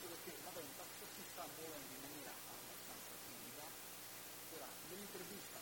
solo che la venta si sta muovendo in maniera abbastanza timida, ora nell'intervista